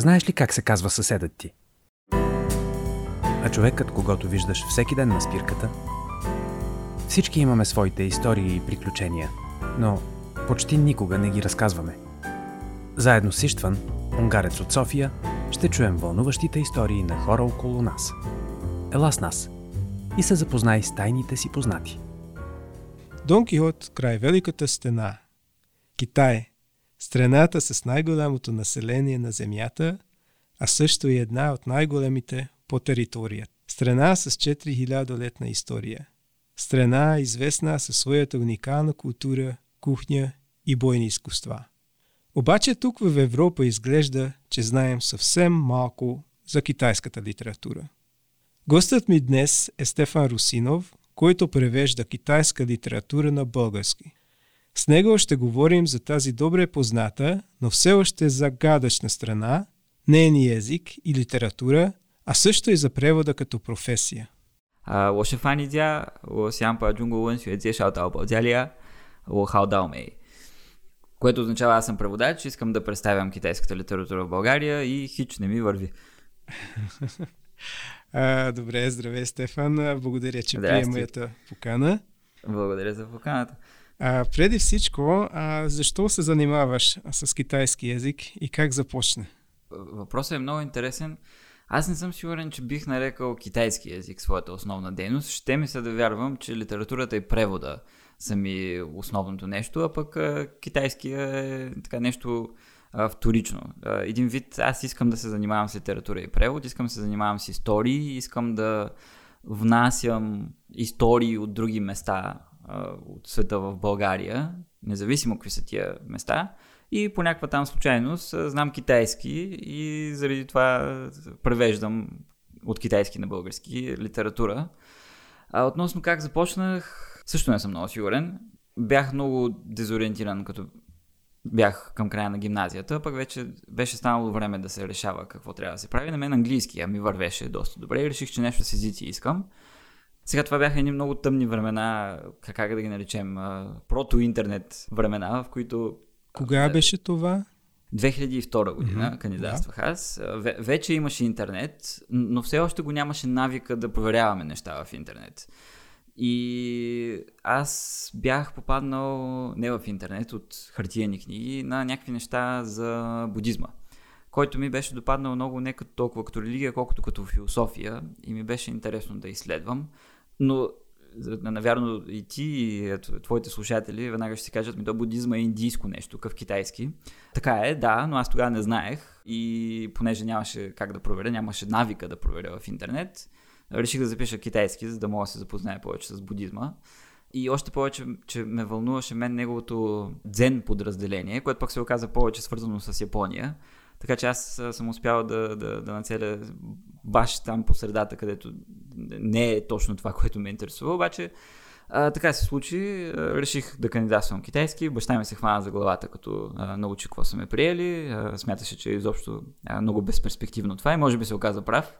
Знаеш ли как се казва съседът ти? А човекът, когато виждаш всеки ден на спирката? Всички имаме своите истории и приключения, но почти никога не ги разказваме. Заедно с Иштван, унгарец от София, ще чуем вълнуващите истории на хора около нас. Ела с нас и се запознай с тайните си познати. Дон Кихот край Великата стена. Китай – страната с най-голямото население на Земята, а също и една от най-големите по територия. Страна с 4000-летна история. Страна известна със своята уникална култура, кухня и бойни изкуства. Обаче тук в Европа изглежда, че знаем съвсем малко за китайската литература. Гостът ми днес е Стефан Русинов, който превежда китайска литература на български. С него ще говорим за тази добре позната, но все още загадъчна страна, нейния език и литература, а също и за превода като професия. 啊、我是翻译家，我想把中国文学介绍到保加利亚。我好倒霉。Което означава аз съм преводач, искам да представям китайската литература в България и хич не ми върви. А, добре, здравей, Стефан. Благодаря, че Здрасти. приема моята покана. Благодаря за поканата. А, преди всичко, а, защо се занимаваш с китайски язик и как започна? Въпросът е много интересен. Аз не съм сигурен, че бих нарекал китайски език своята основна дейност. Ще ми се да вярвам, че литературата и превода са ми основното нещо, а пък а, китайския е така нещо а, вторично. А, един вид, аз искам да се занимавам с литература и превод, искам да се занимавам с истории, искам да внасям истории от други места от света в България, независимо какви са тия места. И по някаква там случайност знам китайски и заради това превеждам от китайски на български литература. А относно как започнах, също не съм много сигурен. Бях много дезориентиран, като бях към края на гимназията, пък вече беше станало време да се решава какво трябва да се прави. На мен английски ми вървеше доста добре и реших, че нещо с езици искам. Сега това бяха едни много тъмни времена, как да ги наречем, прото-интернет времена, в които Кога беше това? 2002 година Мгм, кандидатствах аз. Ве- вече имаше интернет, но все още го нямаше навика да проверяваме неща в интернет. И аз бях попаднал не в интернет от хартияни книги на някакви неща за будизма, който ми беше допаднал много не като толкова като религия, колкото като философия и ми беше интересно да изследвам. Но навярно и ти, и твоите слушатели веднага ще си кажат ми, то будизма е индийско нещо, къв китайски. Така е, да, но аз тогава не знаех и понеже нямаше как да проверя, нямаше навика да проверя в интернет, реших да запиша китайски, за да мога да се запозная повече с будизма. И още повече, че ме вълнуваше мен неговото дзен подразделение, което пък се оказа повече свързано с Япония. Така че аз съм успял да, да, да нацеля баш там по средата, където не е точно това, което ме интересува, обаче а, така се случи, реших да кандидатствам китайски, баща ми се хвана за главата, като а, научи какво са ме приели, а, смяташе, че е изобщо а, много безперспективно това и може би се оказа прав.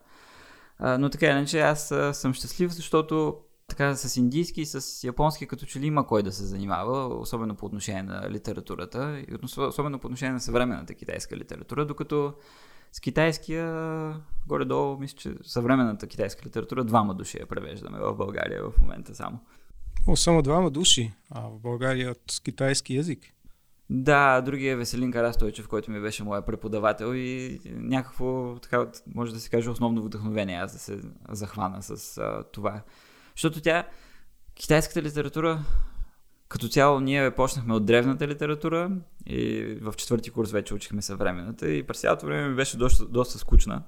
А, но така иначе аз а, съм щастлив, защото така с индийски и с японски като че ли има кой да се занимава, особено по отношение на литературата и особено по отношение на съвременната китайска литература, докато с китайския горе-долу мисля, че съвременната китайска литература двама души я превеждаме в България в момента само. О, само двама души а в България от китайски язик. Да, другия е Веселин Карастойчев, който ми беше моя преподавател и някакво, така, може да се каже, основно вдъхновение аз да се захвана с а, това. Защото тя, китайската литература, като цяло ние почнахме от древната литература и в четвърти курс вече учихме съвременната и през цялото време беше доста, доста скучна.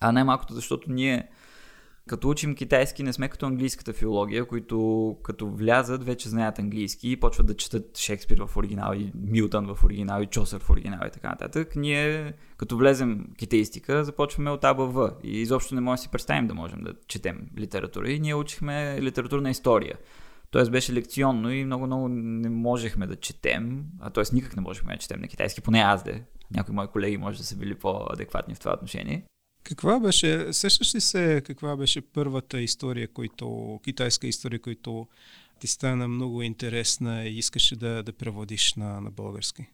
А най-малкото, защото ние като учим китайски, не сме като английската филология, които като влязат, вече знаят английски и почват да четат Шекспир в оригинал и Милтън в оригинал и Чосър в оригинал и така нататък. Ние, като влезем китайстика, започваме от А Б В и изобщо не можем да си представим да можем да четем литература. И ние учихме литературна история. Тоест беше лекционно и много-много не можехме да четем, а т.е. никак не можехме да четем на китайски, поне аз де. Някои мои колеги може да са били по-адекватни в това отношение. Каква беше, сещаш ли се каква беше първата история, която, китайска история, която ти стана много интересна и искаше да, да преводиш на, на български?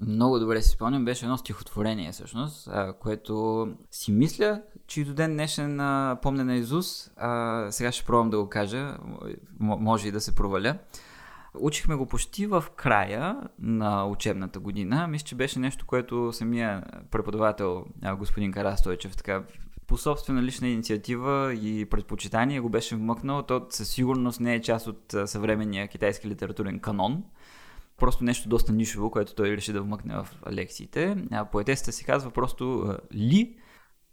много добре си спомням, беше едно стихотворение всъщност, което си мисля, че и до ден днешен а, помня на Изус. А, сега ще пробвам да го кажа, може и да се проваля. Учихме го почти в края на учебната година. Мисля, че беше нещо, което самия преподавател господин Карастойчев така по собствена лична инициатива и предпочитание го беше вмъкнал. То със сигурност не е част от съвременния китайски литературен канон. Просто нещо доста нишово, което той реши да вмъкне в лекциите. Поетесата си казва просто Ли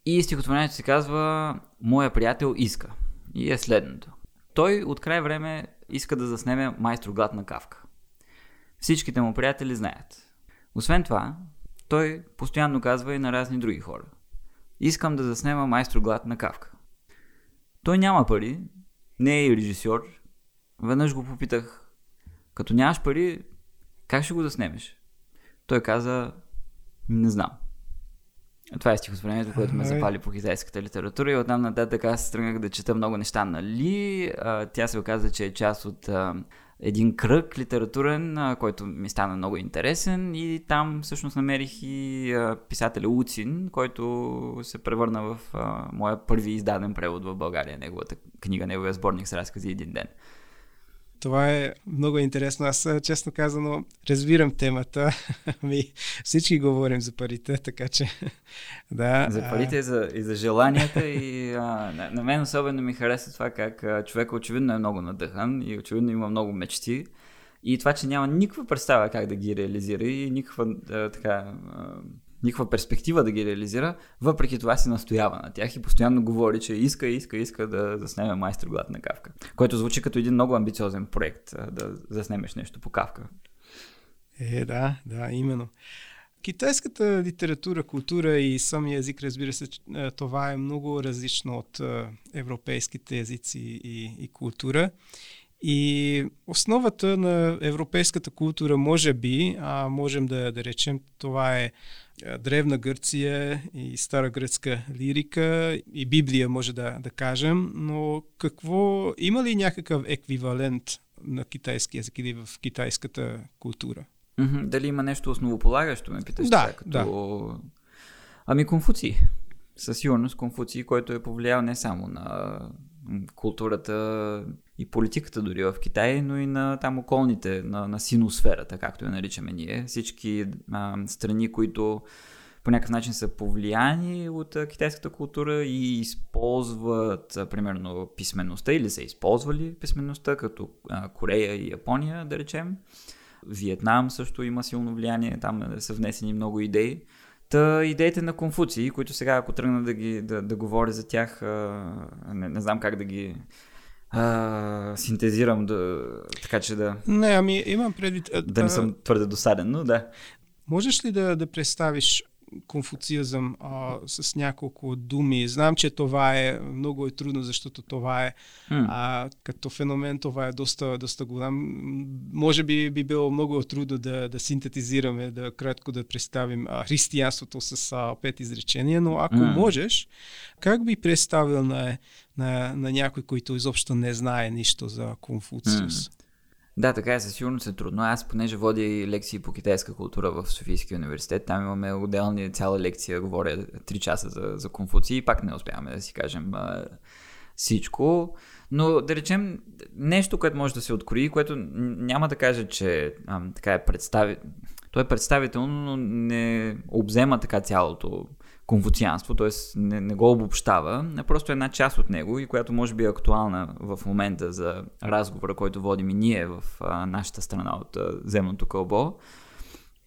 и стихотворението се казва Моя приятел иска. И е следното. Той от край време иска да заснеме майстор глад на Кавка. Всичките му приятели знаят. Освен това, той постоянно казва и на разни други хора. Искам да заснема майстор глад на Кавка. Той няма пари, не е и режисьор. Веднъж го попитах, като нямаш пари, как ще го заснемеш? Той каза, не знам. Това е стихотворението, което ме запали по китайската литература и оттам нататък аз тръгнах да чета много неща на Ли. Тя се оказа, че е част от един кръг литературен, който ми стана много интересен и там всъщност намерих и писателя Уцин, който се превърна в моя първи издаден превод в България, неговата книга, неговия сборник с разкази един ден. Това е много интересно. Аз, честно казано, разбирам темата. Ми, всички говорим за парите, така че да. За парите а... за, и за желанията и а, на, на мен особено ми хареса това как а, човек очевидно е много надъхан и очевидно има много мечти. И това, че няма никаква представа как да ги реализира и никаква а, така а, никаква перспектива да ги реализира, въпреки това си настоява на тях и постоянно говори, че иска, иска, иска да заснеме майстор глад на Кавка. Което звучи като един много амбициозен проект да заснемеш нещо по Кавка. Е, да, да, именно. Китайската литература, култура и самия език, разбира се, това е много различно от европейските езици и, и култура. И основата на европейската култура, може би, а можем да, да речем, това е древна Гърция и стара гръцка лирика и Библия, може да, да кажем, но какво, има ли някакъв еквивалент на китайски език или в китайската култура? Mm-hmm. Дали има нещо основополагащо, ме питаш? Да, като... да. Ами Конфуций. Със сигурност Конфуций, който е повлиял не само на културата и политиката дори в Китай, но и на там околните, на, на синосферата, както я наричаме ние. Всички а, страни, които по някакъв начин са повлияни от китайската култура и използват, примерно, писменността или са използвали писменността, като Корея и Япония, да речем. Виетнам също има силно влияние, там са внесени много идеи. Та идеите на Конфуции, които сега, ако тръгна да, ги, да, да говоря за тях, не, не знам как да ги а, синтезирам, да, така че да... Не, ами имам предвид... Да не съм твърде досаден, но да. Можеш ли да, да представиш конфуциязъм а, с няколко думи. Знам, че това е много е трудно, защото това е а, като феномен, това е доста, доста голям. Може би би било много трудно да, да синтетизираме, да кратко да представим а, християнството с а, пет изречения, но ако mm. можеш, как би представил на, на, на някой, който изобщо не знае нищо за Конфуциус? Mm. Да, така е, със сигурност е трудно. Аз, понеже водя и лекции по китайска култура в Софийския университет, там имаме отделни цяла лекция, говоря 3 часа за, за Конфуций и пак не успяваме да си кажем а, всичко. Но да речем нещо, което може да се открои, което няма да кажа, че а, така е представи... То е представително, но не обзема така цялото конфуцианство, т.е. Не, не го обобщава, а просто една част от него и която може би е актуална в момента за разговора, който водим и ние в а, нашата страна от а, земното кълбо,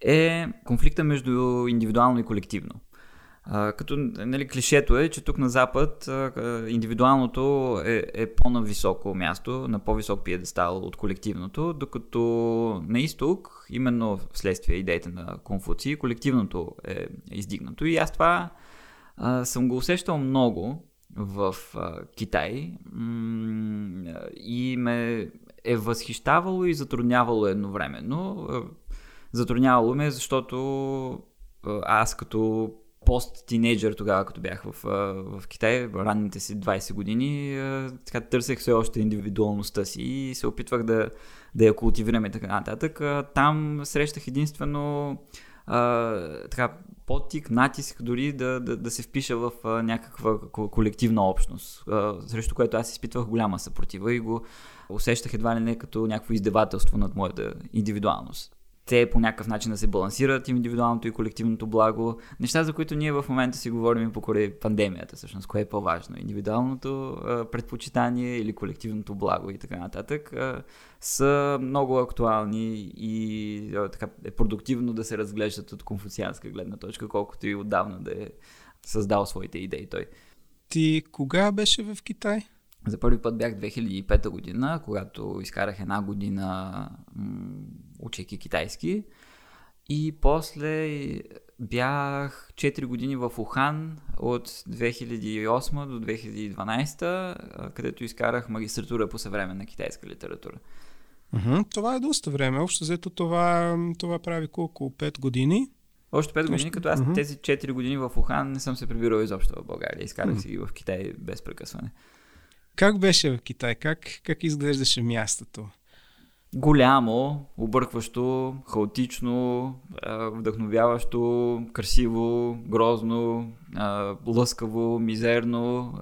е конфликта между индивидуално и колективно. Като нали, клишето е, че тук на Запад индивидуалното е, е по-нависоко място, на по-висок пиедестал от колективното, докато на изток, именно вследствие идеите на Конфуций, колективното е издигнато. И аз това а, съм го усещал много в а, Китай и ме е възхищавало и затруднявало едновременно. Затруднявало ме, защото аз като пост-тинейджър тогава, като бях в, в Китай, ранните си 20 години, така търсех все още индивидуалността си и се опитвах да, да я култивирам и така нататък. Там срещах единствено а, така, подтик, натиск дори да, да, да се впиша в а, някаква колективна общност, а, срещу което аз изпитвах голяма съпротива и го усещах едва ли не като някакво издевателство над моята индивидуалност те по някакъв начин да се балансират индивидуалното и колективното благо. Неща, за които ние в момента си говорим и покрай пандемията, всъщност, кое е по-важно. Индивидуалното а, предпочитание или колективното благо и така нататък а, са много актуални и а, така е продуктивно да се разглеждат от конфуцианска гледна точка, колкото и отдавна да е създал своите идеи той. Ти кога беше в Китай? За първи път бях 2005 година, когато изкарах една година учейки китайски. И после бях 4 години в Ухан от 2008 до 2012, където изкарах магистратура по съвременна китайска литература. Uh-huh. Това е доста време. Общо взето това, това прави колко? 5 години? Още 5 години, като аз uh-huh. тези 4 години в Ухан не съм се прибирал изобщо в България. Изкарах uh-huh. си ги в Китай без прекъсване. Как беше в Китай? Как, как изглеждаше мястото? Голямо, объркващо, хаотично, вдъхновяващо, красиво, грозно, лъскаво, мизерно.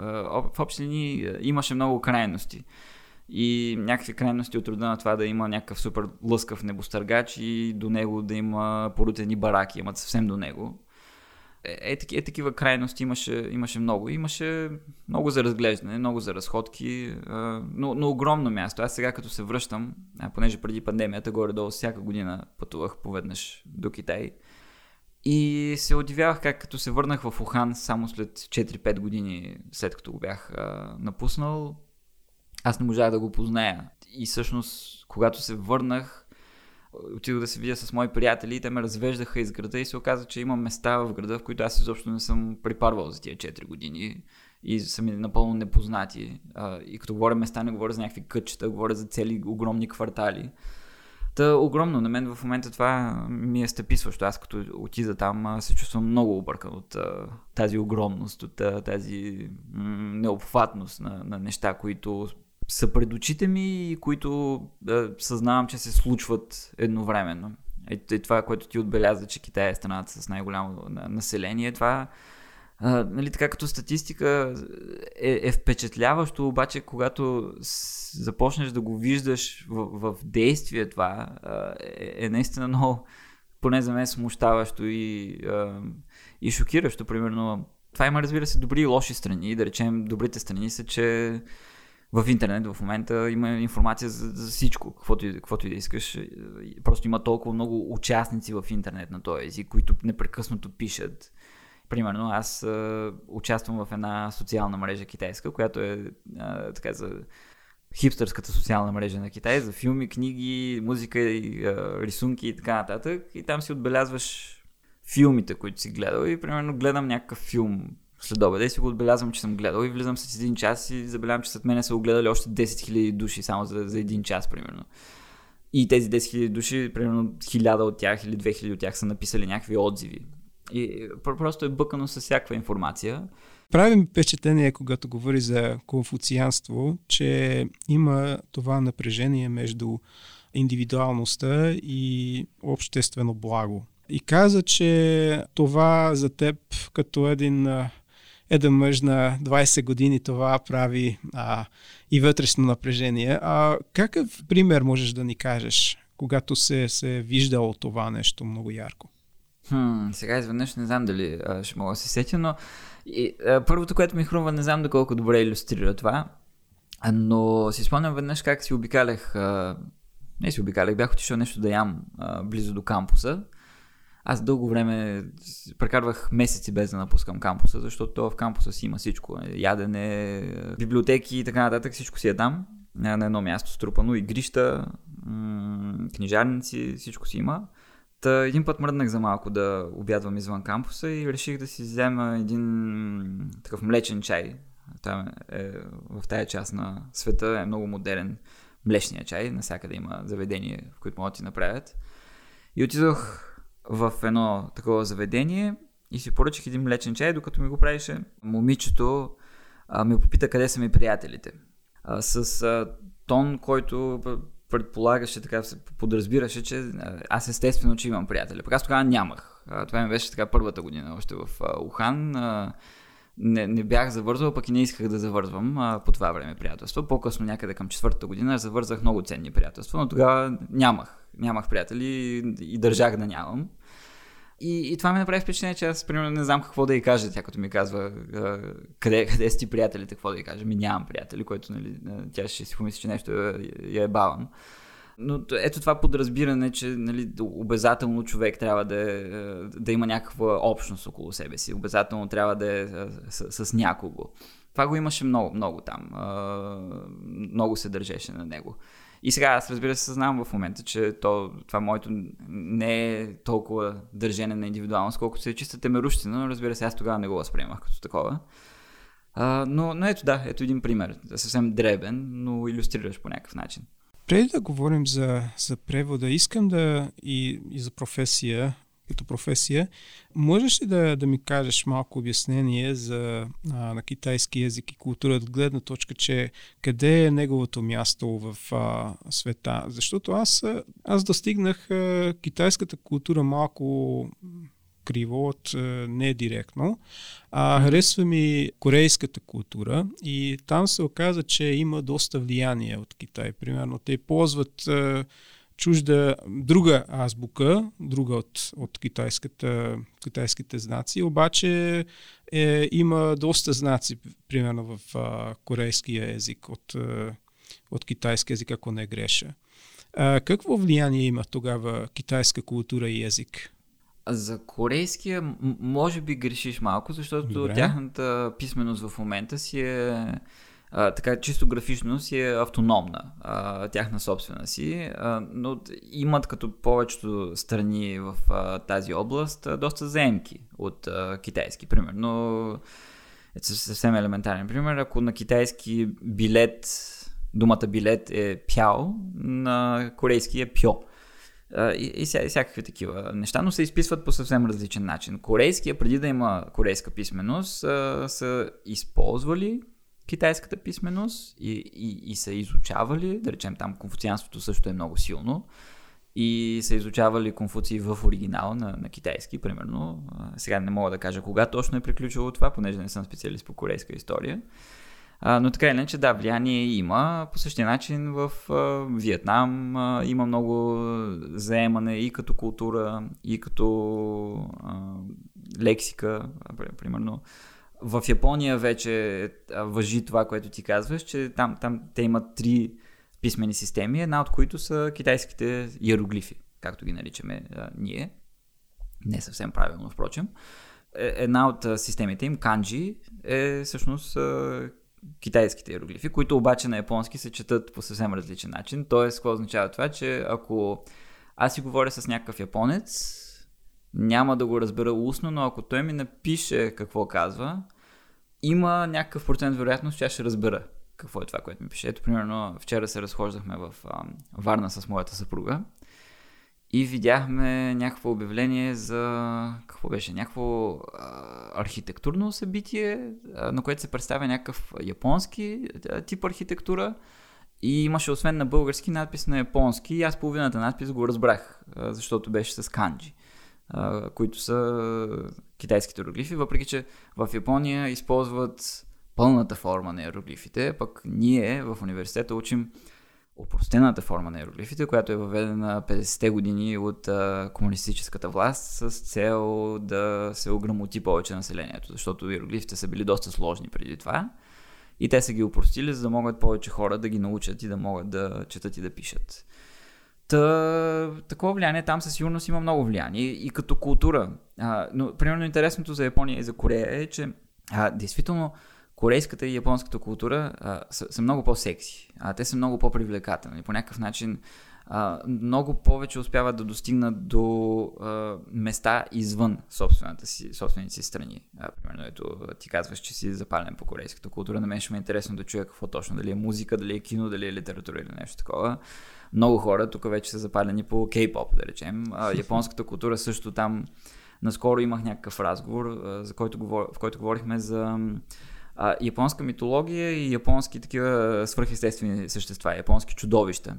В общи линии имаше много крайности. И някакви крайности от рода на това да има някакъв супер лъскав небостъргач и до него да има порутени бараки, имат съвсем до него е, е, е, такива крайности имаше, имаше много. Имаше много за разглеждане, много за разходки, но, но огромно място. Аз сега като се връщам, понеже преди пандемията горе-долу всяка година пътувах поведнъж до Китай и се удивявах как като се върнах в Ухан само след 4-5 години след като го бях напуснал, аз не можах да го позная. И всъщност, когато се върнах, отидох да се видя с мои приятели и те ме развеждаха из града и се оказа, че има места в града, в които аз изобщо не съм припарвал за тия 4 години и са ми напълно непознати. и като говоря места, не говоря за някакви кътчета, говоря за цели огромни квартали. Та огромно. На мен в момента това ми е стъписващо. Аз като отида там се чувствам много объркан от а, тази огромност, от а, тази м- необхватност на, на неща, които са пред очите ми и които да, съзнавам, че се случват едновременно. И, и това, което ти отбеляза, че Китай е страната с най-голямо население, това а, нали, така като статистика е, е впечатляващо, обаче когато започнеш да го виждаш в, в действие това, е, е наистина много, поне за мен смущаващо и, а, и шокиращо. Примерно, това има разбира се добри и лоши страни. Да речем, добрите страни са, че в интернет в момента има информация за, за всичко, каквото и, каквото и да искаш. Просто има толкова много участници в интернет на този език, които непрекъснато пишат. Примерно аз а, участвам в една социална мрежа китайска, която е а, така за хипстърската социална мрежа на Китай, за филми, книги, музика, и, а, рисунки и така нататък. И там си отбелязваш филмите, които си гледал и примерно гледам някакъв филм след обеда и си го отбелязвам, че съм гледал и влизам с един час и забелявам, че след мен са го гледали още 10 000 души само за, за един час, примерно. И тези 10 000 души, примерно 1000 от тях или 2000 от тях са написали някакви отзиви. И просто е бъкано с всякаква информация. Правим впечатление, когато говори за конфуцианство, че има това напрежение между индивидуалността и обществено благо. И каза, че това за теб като един един мъж на 20 години това прави а, и вътрешно напрежение. А какъв пример можеш да ни кажеш, когато се е виждало това нещо много ярко? Хм, сега изведнъж не знам дали а, ще мога да се сетя, но и, а, първото, което ми хрумва, не знам доколко добре иллюстрира това, но си спомням веднъж как си обикалях, а, не си обикалях, бях отишъл нещо да ям а, близо до кампуса аз дълго време прекарвах месеци без да напускам кампуса, защото в кампуса си има всичко. Ядене, библиотеки и така нататък, всичко си е там. На едно място струпано, игрища, книжарници, всичко си има. Та един път мръднах за малко да обядвам извън кампуса и реших да си взема един такъв млечен чай. Там е, в тая част на света е много модерен млечния чай. Насякъде има заведения, в които могат да ти направят. И отидох в едно такова заведение и си поръчах един млечен чай, докато ми го правише момичето, а, ми попита къде са ми приятелите. А, с а, тон, който предполагаше, така се подразбираше, че аз естествено, че имам приятели. Пък аз тогава нямах. Това ми беше така първата година, още в Ухан. Не, не бях завързвал, пък и не исках да завързвам а, по това време приятелство. По-късно, някъде към четвъртата година, завързах много ценни приятелства, но тогава нямах. Нямах приятели и, и държах да нямам. И, и това ми направи впечатление, че аз, примерно, не знам какво да й кажа. Тя като ми казва, къде, къде са ти приятелите, какво да й кажа. Ми нямам приятели, което, нали, тя ще си помисли, че нещо я е балан. Но ето това подразбиране, че нали, обязателно човек трябва да, е, да има някаква общност около себе си. Обязателно трябва да е с, с някого. Това го имаше много, много там. Много се държеше на него. И сега аз разбира се съзнавам в момента, че то, това моето не е толкова държане на индивидуалност, колкото се е чиста темерущина, но разбира се, аз тогава не го възприемах като такова. А, но, но ето да, ето един пример. Съвсем дребен, но иллюстрираш по някакъв начин. Преди да говорим за, за превода, искам да и, и за професия, като професия, можеш ли да, да ми кажеш малко обяснение за, а, на китайски язик и култура от гледна точка, че къде е неговото място в а, света? Защото аз, аз достигнах а, китайската култура малко криво, от не директно. А, харесва ми корейската култура и там се оказа, че има доста влияние от Китай. Примерно те ползват чужда, друга азбука, друга от, от китайската, китайските знаци, обаче е, има доста знаци, примерно в а, корейския език от, а, от китайски език, ако не греша. А, какво влияние има тогава китайска култура и език? За корейския може би грешиш малко, защото Добре. тяхната писменост в момента си е а, така чисто графично си е автономна, а, тяхна собствена си, а, но имат като повечето страни в а, тази област а, доста заемки от а, китайски. Примерно, е съвсем елементарен пример, ако на китайски билет, думата билет е пяо, на корейски е пьо. И, и, и всякакви такива неща, но се изписват по съвсем различен начин. Корейския, преди да има корейска писменост, са използвали китайската писменост и, и, и са изучавали, да речем там конфуцианството също е много силно, и са изучавали Конфуции в оригинал на, на китайски, примерно. Сега не мога да кажа кога точно е приключило това, понеже не съм специалист по корейска история. А, но така или иначе, да, влияние има. По същия начин в а, Виетнам а, има много заемане и като култура, и като а, лексика, примерно. В Япония вече въжи това, което ти казваш, че там, там те имат три писмени системи, една от които са китайските иероглифи, както ги наричаме а, ние. Не съвсем правилно, впрочем. Е, една от системите им, канджи, е всъщност а, китайските иероглифи, които обаче на японски се четат по съвсем различен начин. Тоест, какво означава това, че ако аз си говоря с някакъв японец, няма да го разбера устно, но ако той ми напише какво казва, има някакъв процент вероятност, че аз ще разбера какво е това, което ми пише. Ето, примерно, вчера се разхождахме в а, Варна с моята съпруга и видяхме някакво обявление за какво беше, някакво а, архитектурно събитие, а, на което се представя някакъв японски а, тип архитектура и имаше освен на български надпис на японски и аз половината надпис го разбрах, а, защото беше с канджи които са китайските иероглифи, въпреки че в Япония използват пълната форма на иероглифите, пък ние в университета учим опростената форма на иероглифите, която е въведена 50-те години от а, комунистическата власт с цел да се ограмоти повече населението, защото иероглифите са били доста сложни преди това и те са ги опростили, за да могат повече хора да ги научат и да могат да четат и да пишат. Та, такова влияние там със сигурност има много влияние и като култура. А, но, примерно, интересното за Япония и за Корея е, че а, действително корейската и японската култура а, са, са много по-секси. А, те са много по-привлекателни. По някакъв начин а, много повече успяват да достигнат до а, места извън собствената си, собствените си страни. А, примерно, ето, ти казваш, че си запален по корейската култура. На мен ще ме е интересно да чуя какво точно. Дали е музика, дали е кино, дали е литература или нещо такова много хора тук вече са запалени по кей-поп, да речем. А, японската култура също там. Наскоро имах някакъв разговор, за който говор... в който говорихме за а, японска митология и японски такива свръхестествени същества, японски чудовища.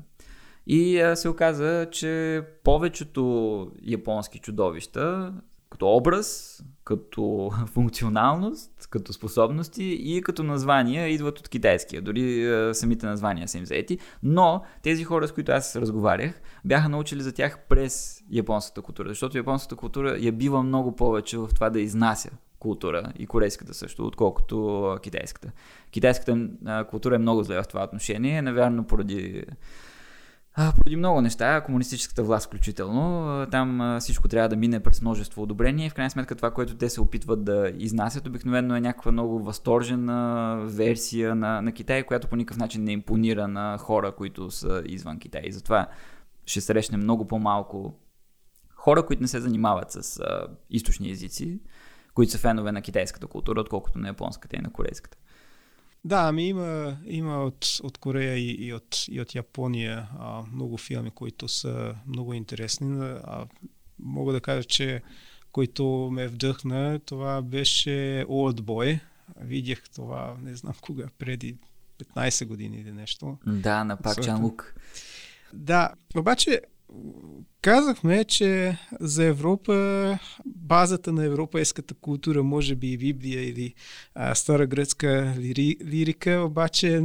И а, се оказа, че повечето японски чудовища, като образ, като функционалност, като способности и като названия идват от китайския. Дори а, самите названия са им заети. Но тези хора, с които аз разговарях, бяха научили за тях през японската култура. Защото японската култура я бива много повече в това да изнася култура и корейската също, отколкото китайската. Китайската култура е много зле в това отношение, навярно поради а, поради много неща, комунистическата власт включително, там всичко трябва да мине през множество одобрение. В крайна сметка това, което те се опитват да изнасят, обикновено е някаква много възторжена версия на, на Китай, която по никакъв начин не импонира на хора, които са извън Китай. И затова ще срещне много по-малко хора, които не се занимават с а, източни езици, които са фенове на китайската култура, отколкото на японската и на корейската. Да, ами има, има от, от Корея и, и, от, и от Япония а, много филми, които са много интересни. А, мога да кажа, че който ме вдъхна, това беше Old Boy. Видях това, не знам кога, преди 15 години или нещо. Да, на Пак Чан Лук. Да, обаче Казахме, че за Европа базата на европейската култура може би и Библия или а, стара гръцка лири, лирика, обаче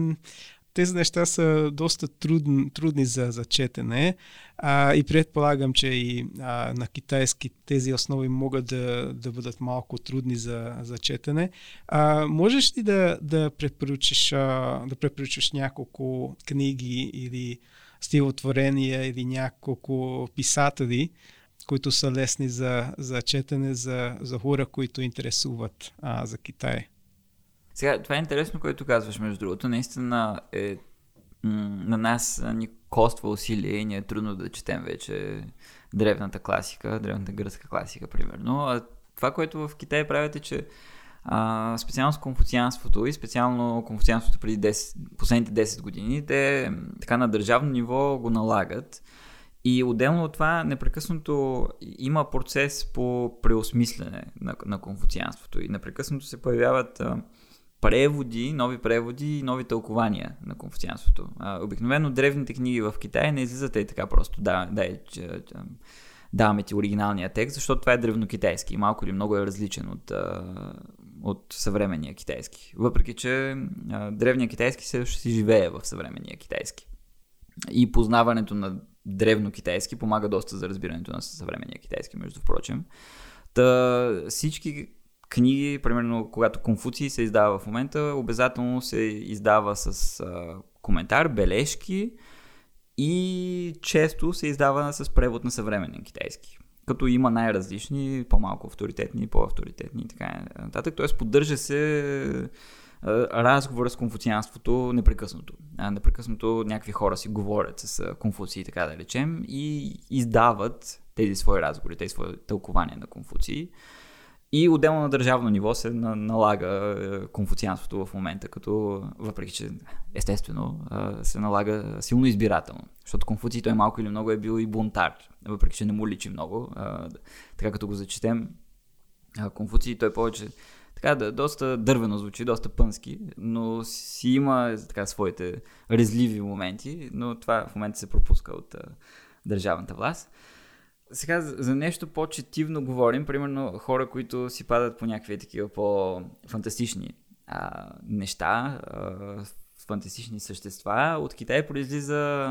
тези неща са доста трудни, трудни за, за четене а, и предполагам, че и а, на китайски тези основи могат да, да бъдат малко трудни за, за четене. А, можеш ли да, да, препоръчиш, а, да препоръчиш няколко книги или стилотворения или няколко писатели, които са лесни за, за четене за, за хора, които интересуват а, за Китай. Сега, това е интересно, което казваш, между другото. Наистина е, на нас ни коства усилие и ни е трудно да четем вече древната класика, древната гръцка класика, примерно. А това, което в Китай правят е, че а, специално с конфуцианството и специално конфуцианството преди 10, последните 10 години, те така на държавно ниво го налагат. И отделно от това, непрекъснато има процес по преосмислене на, на конфуцианството и непрекъснато се появяват а, преводи, нови преводи и нови тълкования на конфуцианството. А, обикновено древните книги в Китай не излизат и така просто. Да, да, е, че, че, даваме ти оригиналния текст, защото това е древнокитайски и малко или много е различен от, от съвременния китайски. Въпреки, че а, древния китайски също си живее в съвременния китайски. И познаването на древно китайски помага доста за разбирането на съвременния китайски, между прочим. Та всички книги, примерно когато Конфуций се издава в момента, обязателно се издава с а, коментар, бележки и често се издава с превод на съвременен китайски като има най-различни, по-малко авторитетни, по-авторитетни и така нататък. Тоест поддържа се разговора с конфуцианството непрекъснато. А, непрекъснато някакви хора си говорят с Конфуции, така да речем, и издават тези свои разговори, тези свои тълкования на Конфуции. И отделно на държавно ниво се налага конфуцианството в момента, като въпреки, че естествено се налага силно избирателно. Защото Конфуций той малко или много е бил и бунтар, въпреки, че не му личи много. Така като го зачетем, Конфуций той повече така да, доста дървено звучи, доста пънски, но си има така своите резливи моменти, но това в момента се пропуска от а, държавната власт. Сега за нещо по-четивно говорим, примерно хора, които си падат по някакви такива по-фантастични а, неща, а, фантастични същества. От Китай произлиза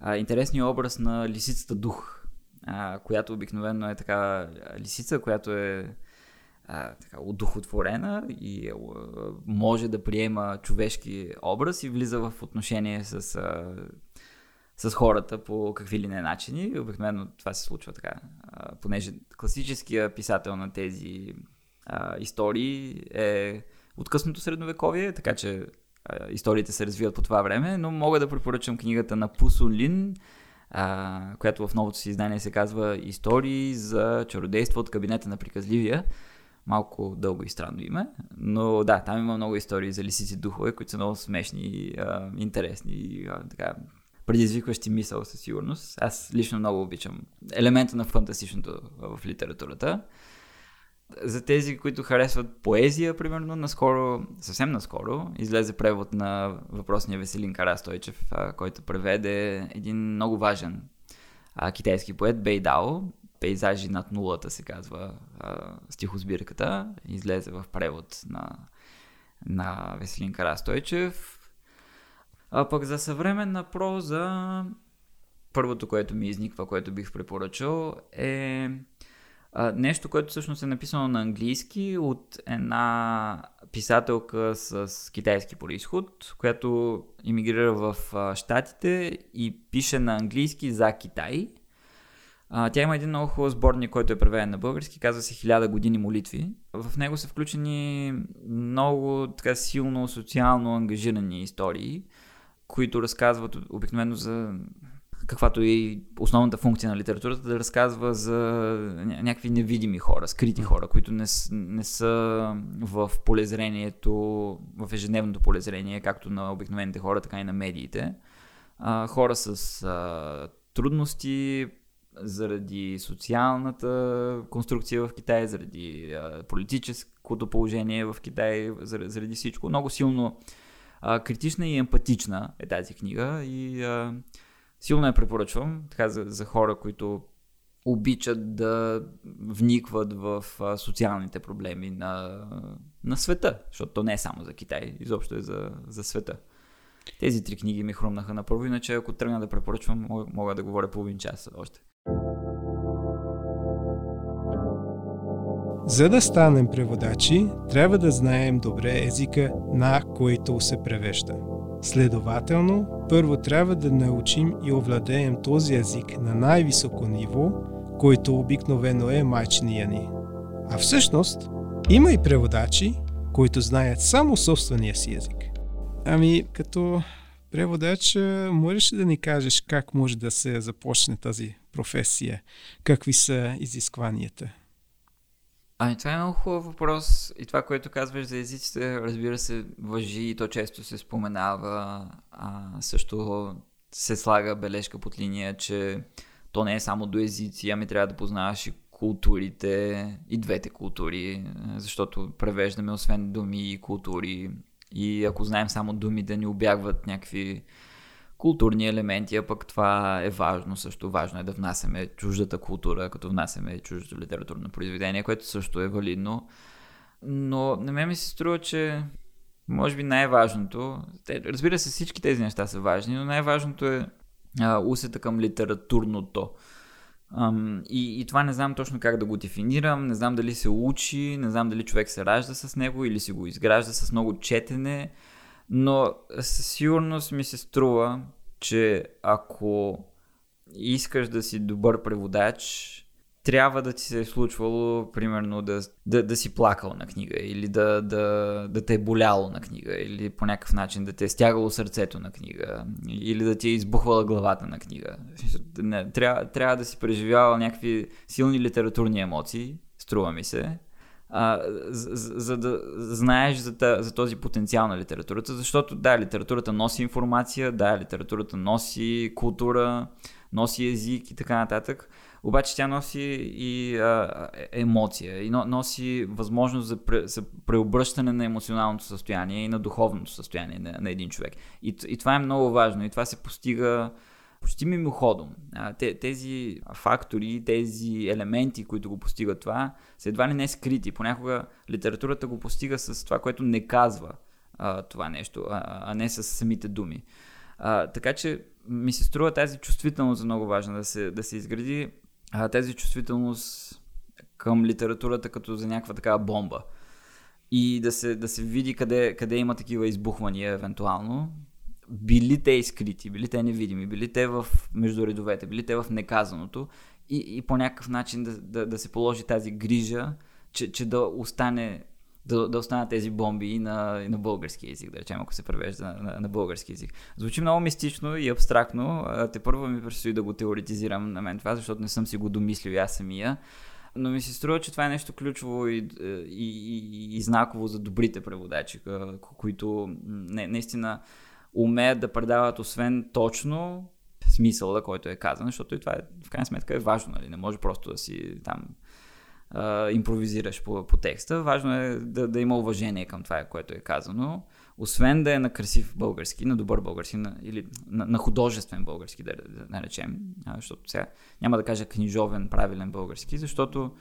а, интересния образ на лисицата дух, а, която обикновено е така лисица, която е а, така, удохотворена и а, може да приема човешки образ и влиза в отношение с а, с хората по какви ли не начини. Обикновено това се случва така, а, понеже класическия писател на тези а, истории е от късното средновековие, така че а, историите се развиват по това време, но мога да препоръчам книгата на Пусун Лин, а, която в новото си издание се казва Истории за чародейство от кабинета на приказливия. Малко дълго и странно име, но да, там има много истории за лисици духове, които са много смешни, а, интересни, а, така, предизвикващи мисъл със сигурност. Аз лично много обичам елемента на фантастичното в литературата. За тези, които харесват поезия, примерно, наскоро, съвсем наскоро, излезе превод на въпросния Веселин Карастойчев, който преведе един много важен а, китайски поет, Бейдао, Пейзажи над нулата се казва а, стихосбирката, излезе в превод на, на Веселин Карастойчев. А пък за съвременна проза, първото, което ми изниква, което бих препоръчал е а, нещо, което всъщност е написано на английски от една писателка с китайски происход, която иммигрира в а, Штатите и пише на английски за Китай. А, тя има един много хубав сборник, който е преведен на български, казва се Хиляда години молитви. В него са включени много така силно социално ангажирани истории, които разказват обикновено за каквато е и основната функция на литературата, да разказва за някакви невидими хора, скрити хора, които не, не са в полезрението, в ежедневното полезрение, както на обикновените хора, така и на медиите. А, хора с а, трудности заради социалната конструкция в Китай, заради а, политическото положение в Китай, заради, заради всичко. Много силно а, критична и емпатична е тази книга и а, Силно я препоръчвам, така за, за хора, които обичат да вникват в а, социалните проблеми на, на света, защото то не е само за Китай, изобщо е за, за света. Тези три книги ми хрумнаха на първо, иначе ако тръгна да препоръчвам, мога, да говоря половин час още. За да станем преводачи, трябва да знаем добре езика, на който се превежда. Следователно, първо трябва да научим и овладеем този език на най-високо ниво, който обикновено е майчиния ни. А всъщност, има и преводачи, които знаят само собствения си език. Ами, като преводач, можеш ли да ни кажеш как може да се започне тази професия? Какви са изискванията? Ами, това е много хубав въпрос и това, което казваш за езиците, разбира се, въжи и то често се споменава. А, също се слага бележка под линия, че то не е само до езици, ами трябва да познаваш и културите, и двете култури, защото превеждаме освен думи и култури. И ако знаем само думи, да ни обягват някакви културни елементи, а пък това е важно също. Важно е да внасяме чуждата култура, като внасяме чуждото литературно произведение, което също е валидно. Но на мен ми се струва, че може би най-важното, разбира се, всички тези неща са важни, но най-важното е а, усета към литературното. Um, и, и това не знам точно как да го дефинирам, не знам дали се учи, не знам дали човек се ражда с него или си го изгражда с много четене. Но със сигурност ми се струва, че ако искаш да си добър преводач, трябва да ти се е случвало, примерно, да, да, да си плакал на книга, или да, да, да те е боляло на книга, или по някакъв начин да те е стягало сърцето на книга, или да ти е избухвала главата на книга. Не, трябва, трябва да си преживявал някакви силни литературни емоции, струва ми се, а, за, за да знаеш за, за този потенциал на литературата, защото да, литературата носи информация, да, литературата носи култура, носи език и така нататък, обаче тя носи и а, е, емоция, и носи възможност за, пре, за преобръщане на емоционалното състояние и на духовното състояние на, на един човек. И, и това е много важно и това се постига почти мимоходом. Тези фактори, тези елементи, които го постигат това, са едва ли не скрити. Понякога литературата го постига с това, което не казва а, това нещо, а, а не с самите думи. А, така че ми се струва тази чувствителност е много важна да се, да се изгради а, тази чувствителност към литературата като за някаква такава бомба. И да се, да се види къде, къде има такива избухвания евентуално били те изкрити, били те невидими, били те в между редовете, били те в неказаното и, и по някакъв начин да, да, да се положи тази грижа, че, че да остане да, да останат тези бомби и на, и на български язик, да речем, ако се превежда на, на, на български язик. Звучи много мистично и абстрактно. Те първо ми предстои да го теоретизирам на мен това, защото не съм си го домислил аз самия. Но ми се струва, че това е нещо ключово и, и, и, и знаково за добрите преводачи, които не, наистина умеят да предават освен точно смисъла, който е казан, защото и това е, в крайна сметка е важно, нали? Не може просто да си там а, импровизираш по, по текста. Важно е да, да има уважение към това, което е казано. Освен да е на красив български, на добър български, на, или на, на художествен български, да, да наречем, а, защото сега няма да кажа книжовен, правилен български, защото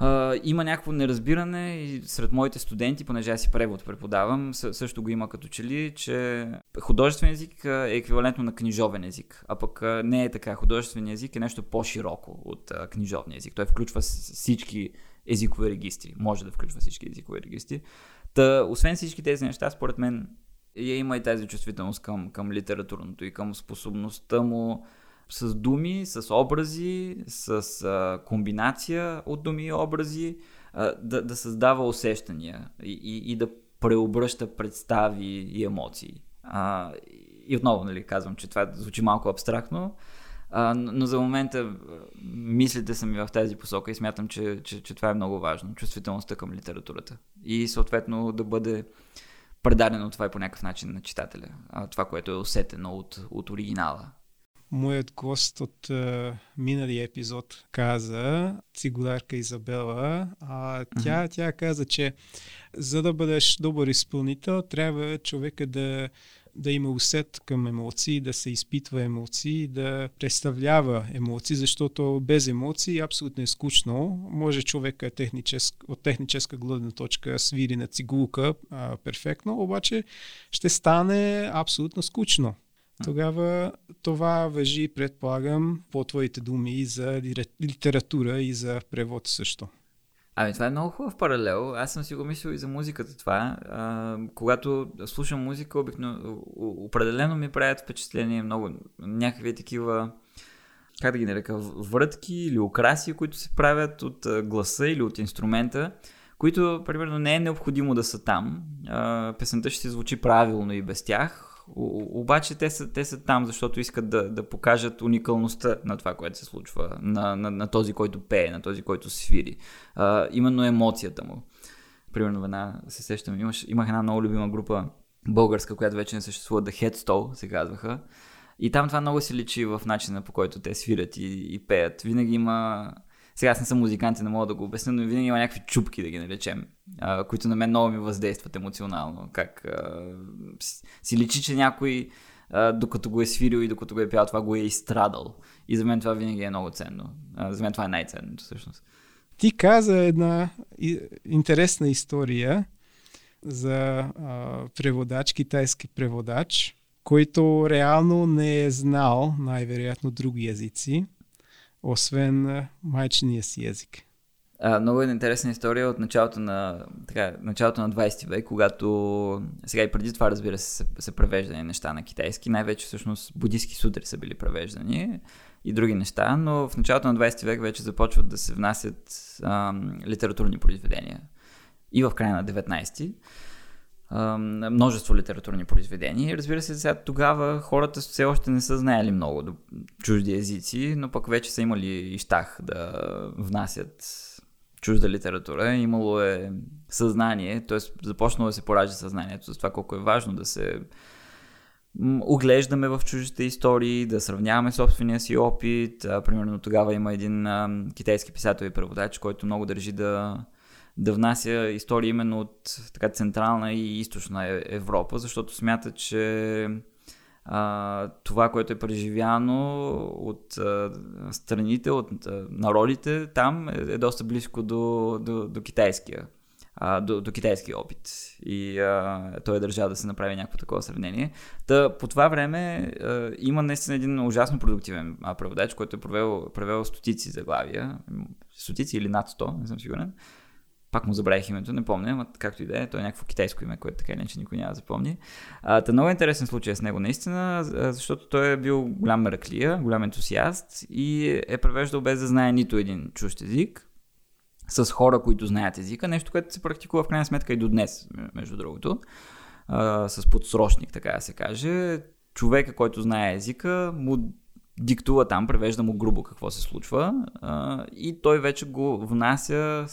Uh, има някакво неразбиране и сред моите студенти, понеже аз си превод преподавам, също го има като че ли, че художествен език е еквивалентно на книжовен език, а пък не е така. Художествен език е нещо по-широко от uh, книжовния език. Той включва всички езикови регистри. Може да включва всички езикови регистри. Та, освен всички тези неща, според мен, я има и тази чувствителност към, към литературното и към способността му с думи, с образи, с а, комбинация от думи и образи, а, да, да създава усещания и, и, и да преобръща представи и емоции. А, и отново, нали, казвам, че това звучи малко абстрактно, а, но за момента мислите са ми в тази посока и смятам, че, че, че това е много важно. Чувствителността към литературата. И съответно да бъде предадено това по някакъв начин на читателя. А, това, което е усетено от, от оригинала моят гост от uh, миналия епизод каза, цигуларка Изабела, а тя, mm-hmm. тя каза, че за да бъдеш добър изпълнител, трябва човека да, да има усет към емоции, да се изпитва емоции, да представлява емоции, защото без емоции абсолютно е скучно. Може човека техническ, от техническа гледна точка свири на цигулка а, перфектно, обаче ще стане абсолютно скучно тогава това въжи, предполагам, по твоите думи и за литература и за превод също. Ами това е много хубав паралел. Аз съм си го мислил и за музиката това. А, когато слушам музика, обикновено, определено ми правят впечатление много някакви такива как да ги нарека, врътки или украси, които се правят от гласа или от инструмента, които, примерно, не е необходимо да са там. А, песента ще се звучи правилно и без тях, обаче те са, те са там, защото искат да, да покажат уникалността на това, което се случва, на, на, на този, който пее, на този, който свири. А, именно емоцията му. Примерно, една се сещам, имаш, имах една много любима група българска, която вече не съществува, The Headstall се казваха. И там това много се личи в начина по който те свирят и, и пеят. Винаги има сега аз не съм музикант и не мога да го обясня, но винаги има някакви чупки, да ги наречем, а, които на мен много ми въздействат емоционално. Как а, си личи, че някой а, докато го е свирил и докато го е пял, това го е изстрадал. И за мен това винаги е много ценно. А, за мен това е най-ценното всъщност. Ти каза една интересна история за а, преводач, китайски преводач, който реално не е знал най-вероятно други езици освен майчиния си език. А, много е интересна история от началото на, така, началото на 20 век, когато сега и преди това, разбира се, са, са превеждани неща на китайски. Най-вече всъщност будистки сутри са били превеждани и други неща, но в началото на 20 век вече започват да се внасят ам, литературни произведения. И в края на 19 множество литературни произведения. И разбира се, сега тогава хората все още не са знаели много чужди езици, но пък вече са имали и щах да внасят чужда литература. Имало е съзнание, т.е. започнало да се поражда съзнанието за това колко е важно да се оглеждаме в чуждите истории, да сравняваме собствения си опит. Примерно тогава има един китайски писател и преводач, който много държи да да внася истории именно от така централна и източна е, Европа, защото смята, че а, това, което е преживяно от а, страните, от а, народите там е, е доста близко до, до, до китайския. До, до китайския опит. И а, той е държал да се направи някакво такова сравнение. Та, по това време а, има наистина един ужасно продуктивен преводач, който е превел, превел стотици заглавия. Стотици или над 100, не съм сигурен пак му забравих името, не помня, но както и да е, той е някакво китайско име, което така или че никой няма да запомни. А, та много интересен случай с него наистина, защото той е бил голям мераклия, голям ентусиаст и е превеждал без да знае нито един чужд език, с хора, които знаят езика, нещо, което се практикува в крайна сметка и до днес, между другото, а, с подсрочник, така да се каже. Човека, който знае езика, му диктува там, превежда му грубо какво се случва а, и той вече го внася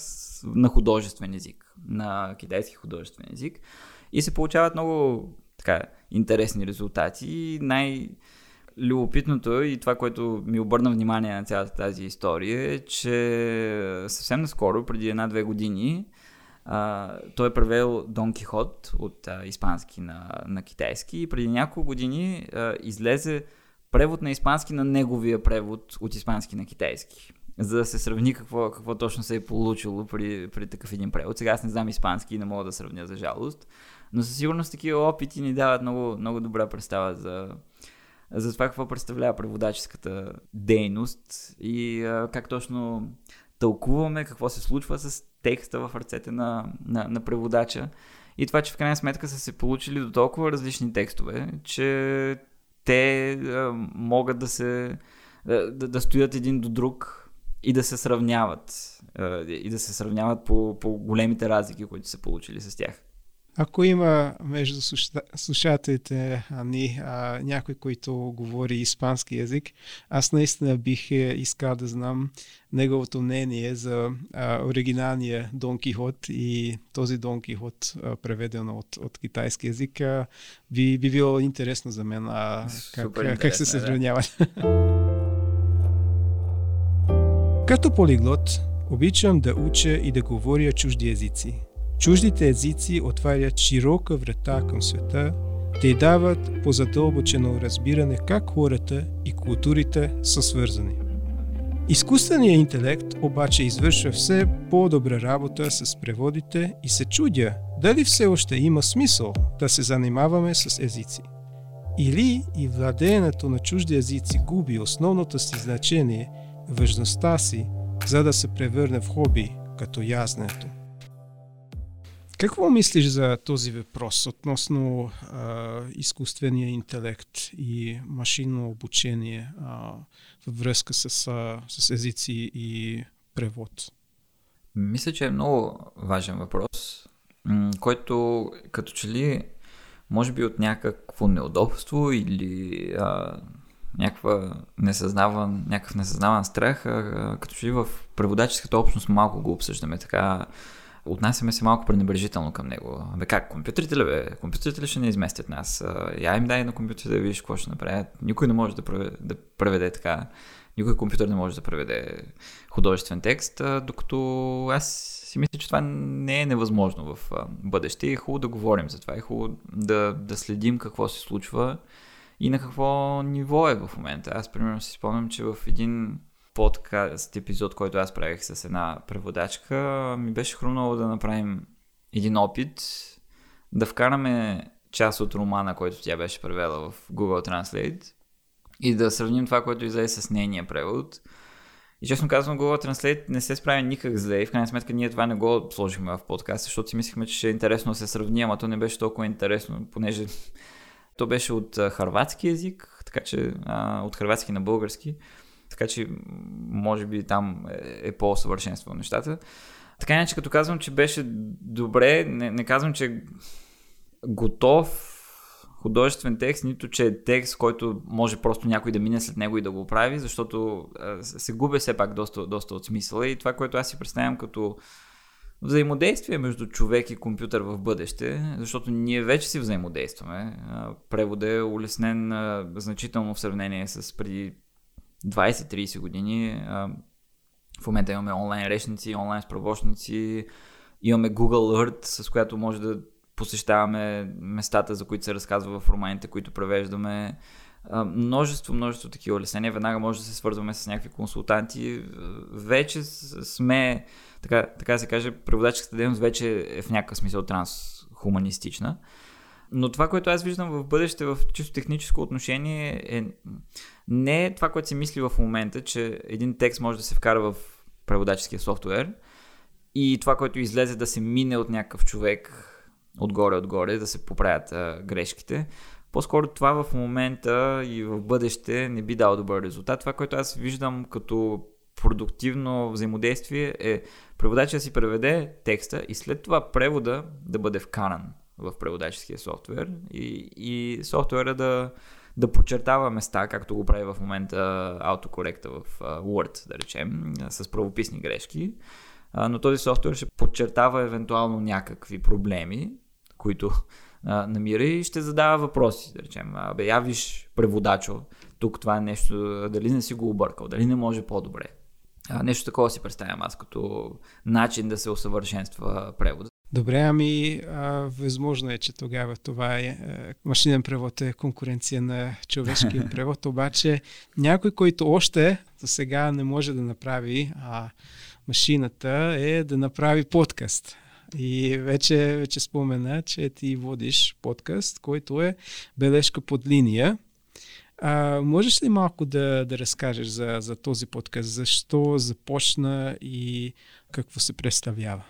на художествен език, на китайски художествен език и се получават много така, интересни резултати. Най- любопитното и това, което ми обърна внимание на цялата тази история е, че съвсем наскоро, преди една-две години, а, той е превел Дон Кихот от а, испански на, на китайски и преди няколко години а, излезе превод на испански на неговия превод от испански на китайски. За да се сравни какво, какво точно се е получило при, при такъв един превод. Сега аз не знам испански и не мога да сравня за жалост. Но със сигурност такива опити ни дават много, много добра представа за, за това какво представлява преводаческата дейност и а, как точно тълкуваме какво се случва с текста в ръцете на, на, на преводача. И това, че в крайна сметка са се получили до толкова различни текстове, че те а, могат да се да, да стоят един до друг и да се сравняват. А, и да се сравняват по, по големите разлики, които са получили с тях. Ако има между слушателите ни а, някой, който говори испански язик, аз наистина бих е, искал да знам неговото мнение за а, оригиналния Дон Кихот и този Дон Кихот, а, преведен от, от китайски язик. А, би, би било интересно за мен а, как, как се сравняват. Да. Като полиглот, обичам да уча и да говоря чужди езици. Чуждите езици отварят широка врата към света, те дават по-задълбочено разбиране как хората и културите са свързани. Изкуственият интелект обаче извършва все по-добра работа с преводите и се чудя дали все още има смисъл да се занимаваме с езици. Или и владеенето на чужди езици губи основното си значение, важността си, за да се превърне в хоби, като язнето. Какво мислиш за този въпрос относно а, изкуствения интелект и машинно обучение а, във връзка с, а, с езици и превод? Мисля, че е много важен въпрос, който като че ли може би от някакво неудобство или а, някаква несъзнаван, някакъв несъзнаван страх, а, като че ли в преводаческата общност малко го обсъждаме така отнасяме се малко пренебрежително към него. Бе как, компютрите ли бе? Компютрите ли ще не изместят нас? Я им дай на компютрите да видиш какво ще направят. Никой не може да преведе, да преведе така. Никой компютър не може да преведе художествен текст, докато аз си мисля, че това не е невъзможно в бъдеще. И е хубаво да говорим за това. Е хубаво да, да следим какво се случва и на какво ниво е в момента. Аз, примерно, си спомням, че в един подкаст епизод, който аз правих с една преводачка, ми беше хрумнало да направим един опит да вкараме част от романа, който тя беше превела в Google Translate и да сравним това, което излезе с нейния превод. И честно казвам, Google Translate не се справя никак зле и в крайна сметка ние това не го сложихме в подкаст, защото си мислихме, че ще е интересно да се сравни, ама то не беше толкова интересно, понеже то беше от харватски язик, така че а, от харватски на български. Така че, може би там е, е по-съвършенство нещата. Така иначе, като казвам, че беше добре, не, не казвам, че е готов художествен текст, нито че е текст, който може просто някой да мине след него и да го прави, защото се губя все пак доста, доста от смисъла и това, което аз си представям като взаимодействие между човек и компютър в бъдеще, защото ние вече си взаимодействаме. Преводът е улеснен значително в сравнение с преди 20-30 години. В момента имаме онлайн речници, онлайн справочници, имаме Google Earth, с която може да посещаваме местата, за които се разказва в романите, които превеждаме. Множество, множество такива улеснения. Веднага може да се свързваме с някакви консултанти. Вече сме, така, така се каже, преводаческата дейност вече е в някакъв смисъл трансхуманистична. Но това, което аз виждам в бъдеще в чисто техническо отношение е не е това, което се мисли в момента, че един текст може да се вкара в преводаческия софтуер и това, което излезе да се мине от някакъв човек отгоре-отгоре, да се поправят а, грешките. По-скоро това в момента и в бъдеще не би дал добър резултат. Това, което аз виждам като продуктивно взаимодействие е преводача да си преведе текста и след това превода да бъде вкаран в преводаческия софтуер и, и софтуера да, да подчертава места, както го прави в момента автокоректа в Word, да речем, с правописни грешки. Но този софтуер ще подчертава евентуално някакви проблеми, които намира и ще задава въпроси. Да речем, абе, я преводачо, тук това нещо, дали не си го объркал, дали не може по-добре. Нещо такова си представям аз като начин да се усъвършенства превода. Добре, ами а, възможно е, че тогава това е, е машинен превод е конкуренция на човешкия превод, обаче някой, който още за сега не може да направи а, машината е да направи подкаст. И вече, вече спомена, че ти водиш подкаст, който е Бележка под линия. А, можеш ли малко да, да разкажеш за, за този подкаст? Защо започна и какво се представява?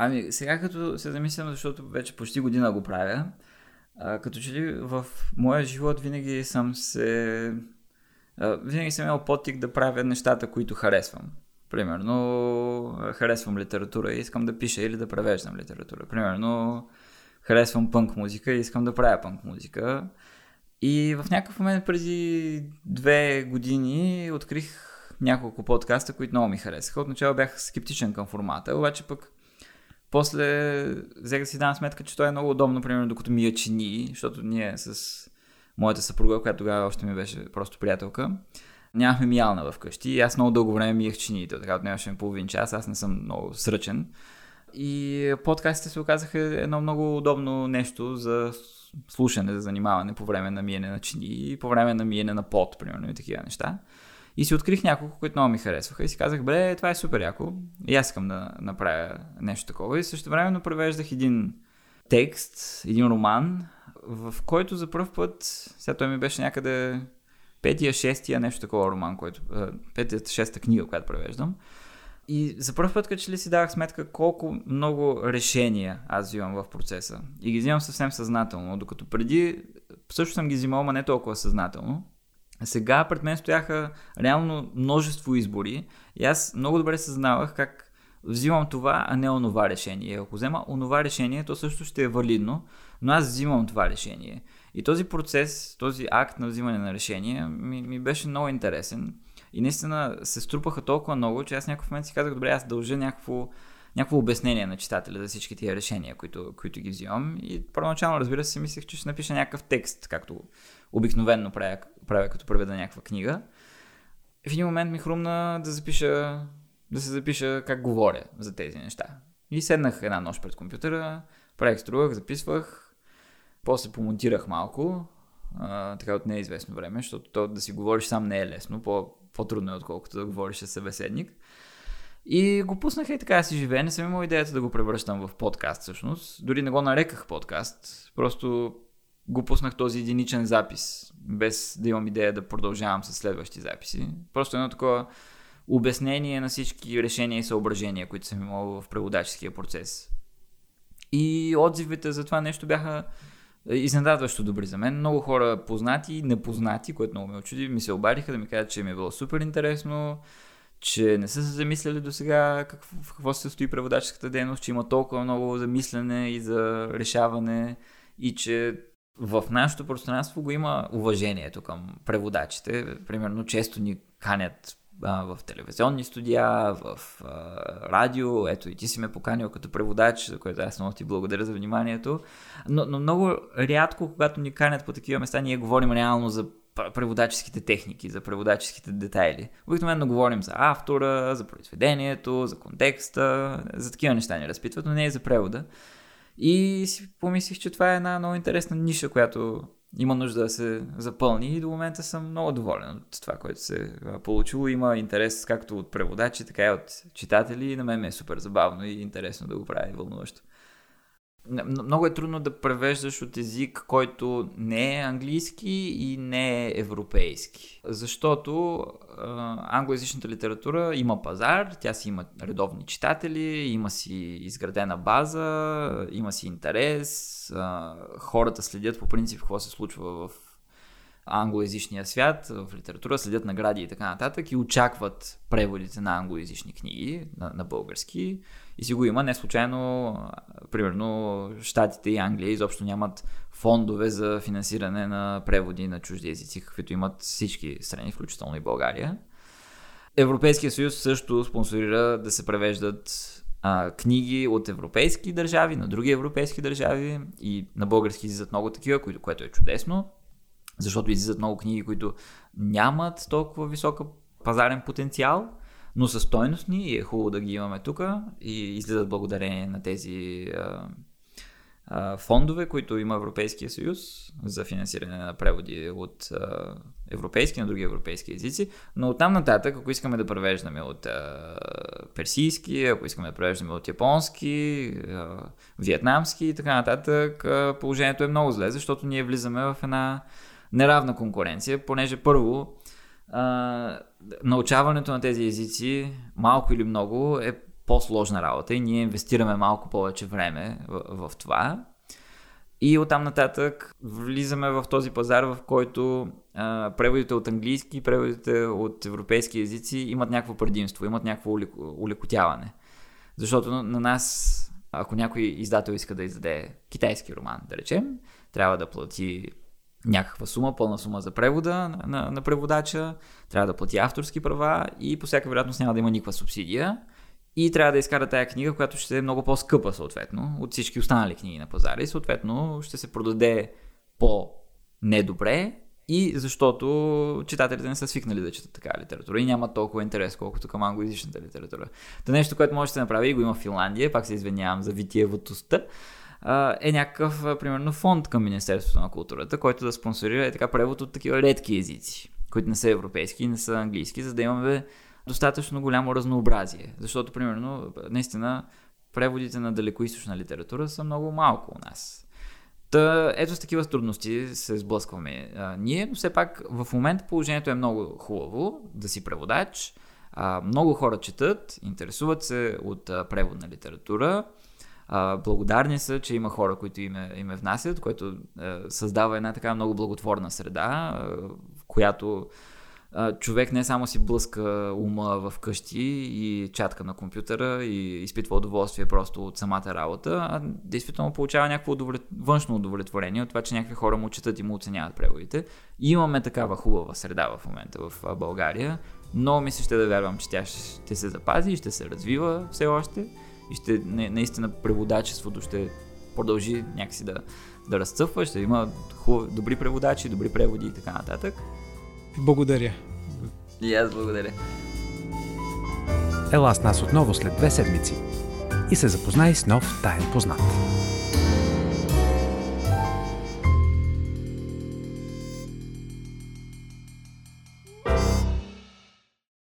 Ами, сега като се замислям, защото вече почти година го правя, а, като че ли в моя живот винаги съм се... А, винаги съм имал потик да правя нещата, които харесвам. Примерно, харесвам литература и искам да пиша или да превеждам литература. Примерно, харесвам пънк музика и искам да правя пънк музика. И в някакъв момент преди две години открих няколко подкаста, които много ми харесаха. Отначало бях скептичен към формата, обаче пък после взех да си дам сметка, че това е много удобно, примерно, докато ми я чини, защото ние с моята съпруга, която тогава още ми беше просто приятелка, нямахме миялна вкъщи и аз много дълго време миех чиниите, така отнемаше половин час, аз не съм много сръчен. И подкастите се оказаха едно много удобно нещо за слушане, за занимаване по време на миене на чини и по време на миене на пот, примерно и такива неща. И си открих няколко, които много ми харесваха и си казах, бре, това е супер яко. И аз искам да направя нещо такова. И също времено превеждах един текст, един роман, в който за първ път, сега той ми беше някъде петия, шестия, нещо такова роман, който, петия, шеста книга, която превеждам. И за първ път, като че ли си давах сметка колко много решения аз взимам в процеса. И ги взимам съвсем съзнателно, докато преди също съм ги взимал, но не толкова съзнателно. Сега пред мен стояха реално множество избори и аз много добре съзнавах как взимам това, а не онова решение. Ако взема онова решение, то също ще е валидно, но аз взимам това решение. И този процес, този акт на взимане на решение ми, ми беше много интересен. И наистина се струпаха толкова много, че аз някакъв момент си казах, добре, аз дължа някакво, някакво обяснение на читателя за всички тия решения, които, които ги взимам. И първоначално, разбира се, мислех, че ще напиша някакъв текст, както обикновенно правя, правя като преведа някаква книга. В един момент ми хрумна да запиша, да се запиша как говоря за тези неща. И седнах една нощ пред компютъра, правих струвах, записвах, после помонтирах малко, а, така от неизвестно време, защото то да си говориш сам не е лесно, по, по-трудно е отколкото да говориш с събеседник. И го пуснах и така си живее. Не съм имал идеята да го превръщам в подкаст всъщност. Дори не го нареках подкаст. Просто го пуснах този единичен запис, без да имам идея да продължавам с следващи записи. Просто едно такова обяснение на всички решения и съображения, които съм имал в преводаческия процес. И отзивите за това нещо бяха изненадващо добри за мен. Много хора познати непознати, което много ме очуди, ми се обадиха да ми кажат, че ми е било супер интересно, че не са се замисляли до сега какво, в какво се състои преводаческата дейност, че има толкова много замислене и за решаване и че в нашето пространство го има уважението към преводачите. Примерно често ни канят а, в телевизионни студия, в а, радио. Ето и ти си ме поканил като преводач, за което аз много ти благодаря за вниманието. Но, но много рядко, когато ни канят по такива места, ние говорим реално за преводаческите техники, за преводаческите детайли. Обикновено говорим за автора, за произведението, за контекста, за такива неща ни разпитват, но не и за превода. И си помислих, че това е една много интересна ниша, която има нужда да се запълни. И до момента съм много доволен от това, което се е получило. Има интерес както от преводачи, така и от читатели. И на мен ми е супер забавно и интересно да го правя и вълнуващо много е трудно да превеждаш от език, който не е английски и не е европейски. Защото а, англоязичната литература има пазар, тя си има редовни читатели, има си изградена база, има си интерес, а, хората следят по принцип какво се случва в англоязичния свят, в литература, следят награди и така нататък и очакват преводите на англоязични книги на, на български и си го има. Не случайно, примерно, Штатите и Англия изобщо нямат фондове за финансиране на преводи на чужди езици, каквито имат всички страни, включително и България. Европейския съюз също спонсорира да се превеждат а, книги от европейски държави на други европейски държави и на български излизат много такива, което, което е чудесно. Защото излизат много книги, които нямат толкова висока пазарен потенциал, но са стойностни и е хубаво да ги имаме тук и излизат благодарение на тези а, а, фондове, които има Европейския съюз за финансиране на преводи от а, европейски на други европейски езици, но оттам нататък, ако искаме да превеждаме от а, персийски, ако искаме да превеждаме от японски, а, виетнамски и така нататък, а, положението е много зле, защото ние влизаме в една неравна конкуренция, понеже първо а, научаването на тези езици, малко или много, е по-сложна работа и ние инвестираме малко повече време в, в това. И оттам нататък влизаме в този пазар, в който а, преводите от английски, преводите от европейски езици имат някакво предимство, имат някакво улекотяване. Защото на нас, ако някой издател иска да издаде китайски роман, да речем, трябва да плати някаква сума, пълна сума за превода на, на, на преводача, трябва да плати авторски права и по всяка вероятност няма да има никаква субсидия. И трябва да изкара тая книга, която ще е много по-скъпа, съответно, от всички останали книги на пазара. И съответно ще се продаде по-недобре и защото читателите не са свикнали да четат така литература и няма толкова интерес, колкото към англоязичната литература. Та нещо, което може да се направи и го има в Финландия, пак се извинявам за витиеватостта, е някакъв, примерно, фонд към Министерството на културата, който да спонсорира е така превод от такива редки езици, които не са европейски и не са английски, за да имаме достатъчно голямо разнообразие. Защото, примерно, наистина, преводите на далекоисточна литература са много малко у нас. Та, ето с такива трудности се сблъскваме а, ние, но все пак в момента положението е много хубаво да си преводач. А, много хора четат, интересуват се от а, превод на литература. А, благодарни са, че има хора, които им, е, внасят, което а, създава една така много благотворна среда, а, в която човек не само си блъска ума в къщи и чатка на компютъра и изпитва удоволствие просто от самата работа, а действително получава някакво удовлет... външно удовлетворение от това, че някакви хора му четат и му оценяват преводите. Имаме такава хубава среда в момента в България, но ми се ще да вярвам, че тя ще се запази и ще се развива все още и ще, наистина преводачеството ще продължи някакси да, да разцъфва, ще има хубави, добри преводачи, добри преводи и така нататък. Благодаря. И аз благодаря. Ела с нас отново след две седмици и се запознай с нов таен познат.